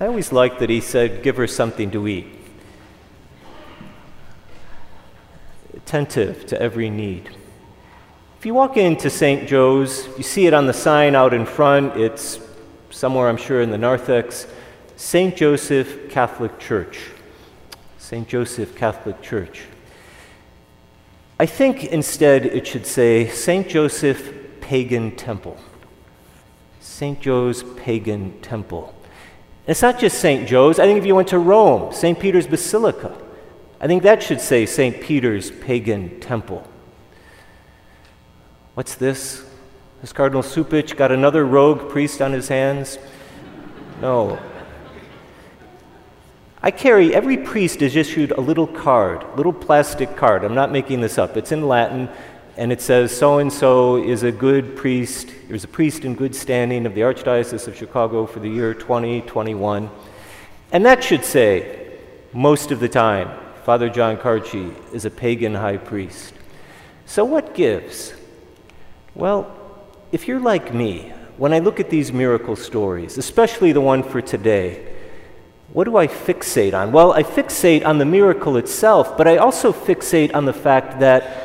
I always liked that he said, Give her something to eat. Attentive to every need. If you walk into St. Joe's, you see it on the sign out in front. It's somewhere, I'm sure, in the narthex St. Joseph Catholic Church. St. Joseph Catholic Church. I think instead it should say St. Joseph Pagan Temple. St. Joe's Pagan Temple. It's not just St. Joe's. I think if you went to Rome, St. Peter's Basilica, I think that should say St. Peter's Pagan Temple. What's this? Has Cardinal Cupich got another rogue priest on his hands? No. I carry, every priest is issued a little card, little plastic card. I'm not making this up. It's in Latin, and it says, so and so is a good priest, is a priest in good standing of the Archdiocese of Chicago for the year 2021. And that should say, most of the time, Father John Carci is a pagan high priest. So what gives? Well, if you're like me, when I look at these miracle stories, especially the one for today, what do I fixate on? Well, I fixate on the miracle itself, but I also fixate on the fact that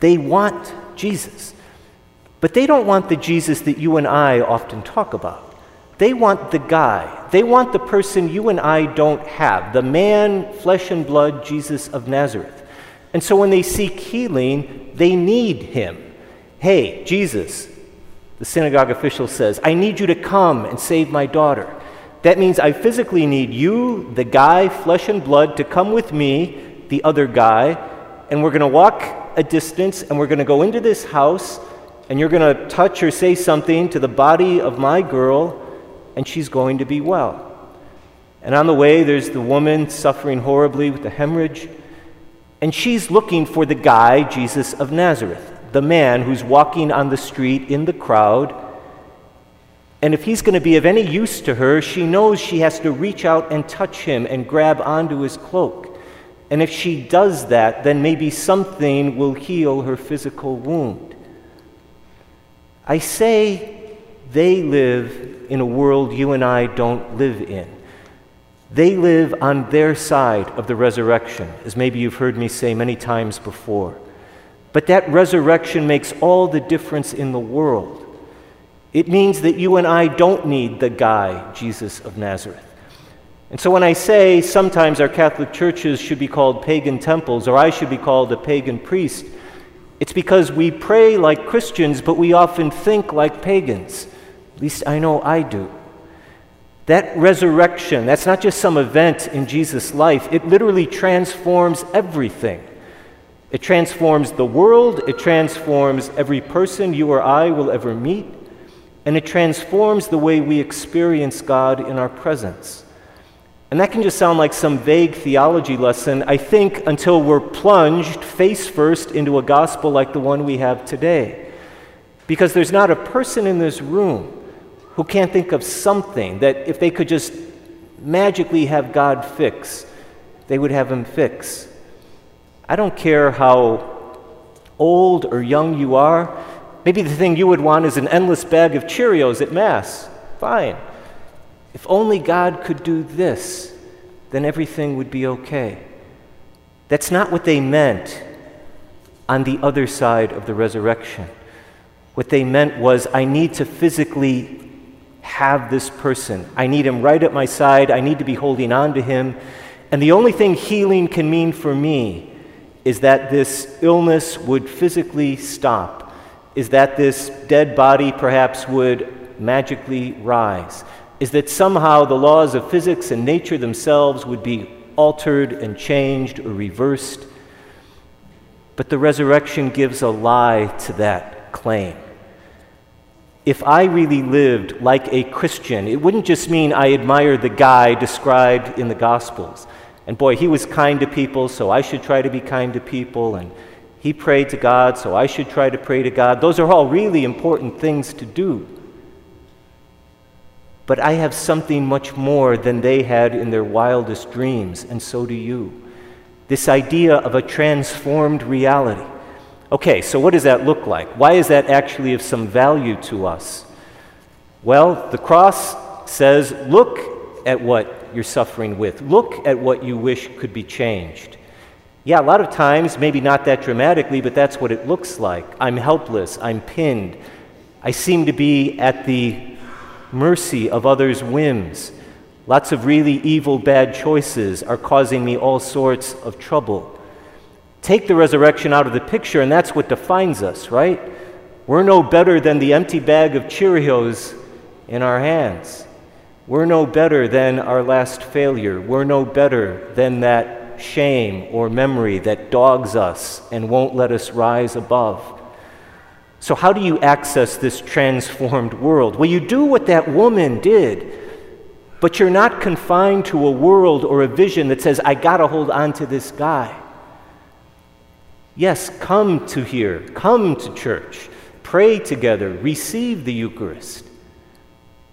they want Jesus. But they don't want the Jesus that you and I often talk about. They want the guy. They want the person you and I don't have, the man, flesh and blood, Jesus of Nazareth. And so when they seek healing, they need him. Hey, Jesus, the synagogue official says, I need you to come and save my daughter. That means I physically need you, the guy, flesh and blood, to come with me, the other guy, and we're going to walk a distance and we're going to go into this house and you're going to touch or say something to the body of my girl and she's going to be well. And on the way, there's the woman suffering horribly with the hemorrhage, and she's looking for the guy, Jesus of Nazareth, the man who's walking on the street in the crowd and if he's going to be of any use to her, she knows she has to reach out and touch him and grab onto his cloak. And if she does that, then maybe something will heal her physical wound. I say they live in a world you and I don't live in. They live on their side of the resurrection, as maybe you've heard me say many times before. But that resurrection makes all the difference in the world. It means that you and I don't need the guy, Jesus of Nazareth. And so when I say sometimes our Catholic churches should be called pagan temples or I should be called a pagan priest, it's because we pray like Christians, but we often think like pagans. At least I know I do. That resurrection, that's not just some event in Jesus' life, it literally transforms everything. It transforms the world, it transforms every person you or I will ever meet and it transforms the way we experience God in our presence. And that can just sound like some vague theology lesson, I think, until we're plunged face first into a gospel like the one we have today. Because there's not a person in this room who can't think of something that if they could just magically have God fix, they would have Him fix. I don't care how old or young you are. Maybe the thing you would want is an endless bag of Cheerios at Mass. Fine. If only God could do this, then everything would be okay. That's not what they meant on the other side of the resurrection. What they meant was, I need to physically have this person. I need him right at my side. I need to be holding on to him. And the only thing healing can mean for me is that this illness would physically stop is that this dead body perhaps would magically rise, is that somehow the laws of physics and nature themselves would be altered and changed or reversed. But the resurrection gives a lie to that claim. If I really lived like a Christian, it wouldn't just mean I admired the guy described in the Gospels. And boy, he was kind to people, so I should try to be kind to people. And he prayed to God, so I should try to pray to God. Those are all really important things to do. But I have something much more than they had in their wildest dreams, and so do you. This idea of a transformed reality. Okay, so what does that look like? Why is that actually of some value to us? Well, the cross says, look at what you're suffering with. Look at what you wish could be changed. Yeah, a lot of times, maybe not that dramatically, but that's what it looks like. I'm helpless. I'm pinned. I seem to be at the mercy of others' whims. Lots of really evil, bad choices are causing me all sorts of trouble. Take the resurrection out of the picture, and that's what defines us, right? We're no better than the empty bag of Cheerios in our hands. We're no better than our last failure. We're no better than that shame or memory that dogs us and won't let us rise above. So, how do you access this transformed world? Well, you do what that woman did, but you're not confined to a world or a vision that says, I got to hold on to this guy. Yes, come to here, come to church, pray together, receive the Eucharist,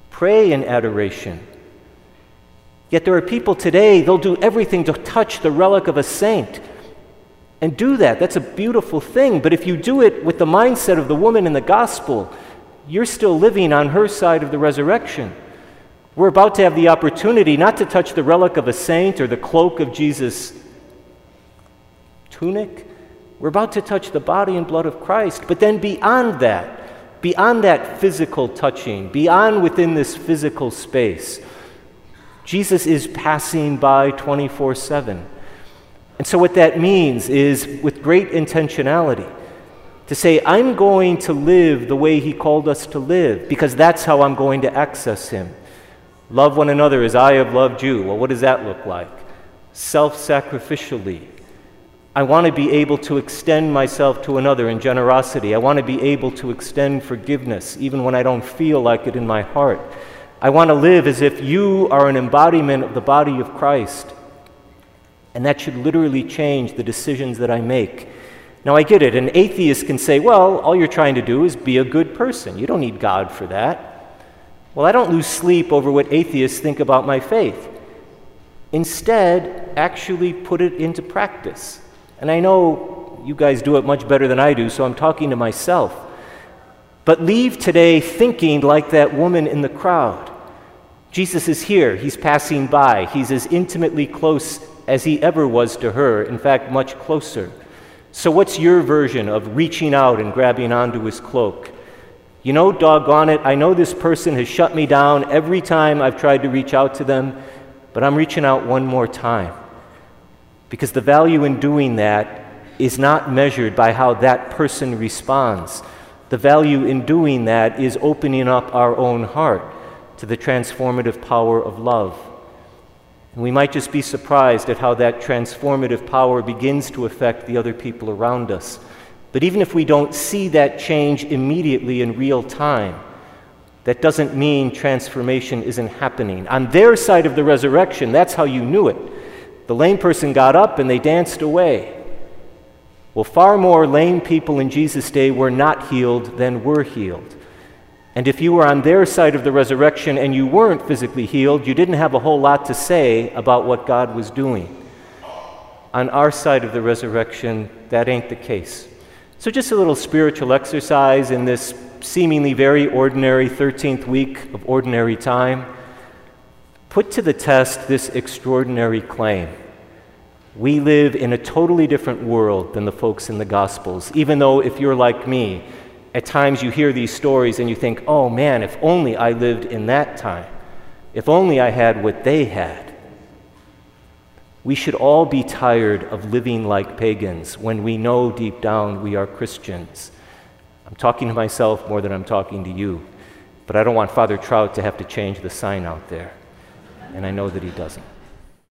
pray in adoration. Yet there are people today, they'll do everything to touch the relic of a saint. And do that. That's a beautiful thing. But if you do it with the mindset of the woman in the gospel, you're still living on her side of the resurrection. We're about to have the opportunity not to touch the relic of a saint or the cloak of Jesus' tunic, we're about to touch the body and blood of Christ. But then beyond that, beyond that physical touching, beyond within this physical space, Jesus is passing by 24 7. And so, what that means is with great intentionality to say, I'm going to live the way He called us to live because that's how I'm going to access Him. Love one another as I have loved you. Well, what does that look like? Self sacrificially, I want to be able to extend myself to another in generosity. I want to be able to extend forgiveness even when I don't feel like it in my heart. I want to live as if you are an embodiment of the body of Christ. And that should literally change the decisions that I make. Now, I get it. An atheist can say, well, all you're trying to do is be a good person. You don't need God for that. Well, I don't lose sleep over what atheists think about my faith. Instead, actually put it into practice. And I know you guys do it much better than I do, so I'm talking to myself. But leave today thinking like that woman in the crowd. Jesus is here, he's passing by, he's as intimately close as he ever was to her, in fact, much closer. So, what's your version of reaching out and grabbing onto his cloak? You know, doggone it, I know this person has shut me down every time I've tried to reach out to them, but I'm reaching out one more time. Because the value in doing that is not measured by how that person responds. The value in doing that is opening up our own heart to the transformative power of love. And we might just be surprised at how that transformative power begins to affect the other people around us. But even if we don't see that change immediately in real time, that doesn't mean transformation isn't happening. On their side of the resurrection, that's how you knew it. The lame person got up and they danced away. Well, far more lame people in Jesus' day were not healed than were healed. And if you were on their side of the resurrection and you weren't physically healed, you didn't have a whole lot to say about what God was doing. On our side of the resurrection, that ain't the case. So, just a little spiritual exercise in this seemingly very ordinary 13th week of ordinary time put to the test this extraordinary claim. We live in a totally different world than the folks in the Gospels, even though if you're like me, at times you hear these stories and you think, oh man, if only I lived in that time, if only I had what they had. We should all be tired of living like pagans when we know deep down we are Christians. I'm talking to myself more than I'm talking to you, but I don't want Father Trout to have to change the sign out there and I know that He doesn't.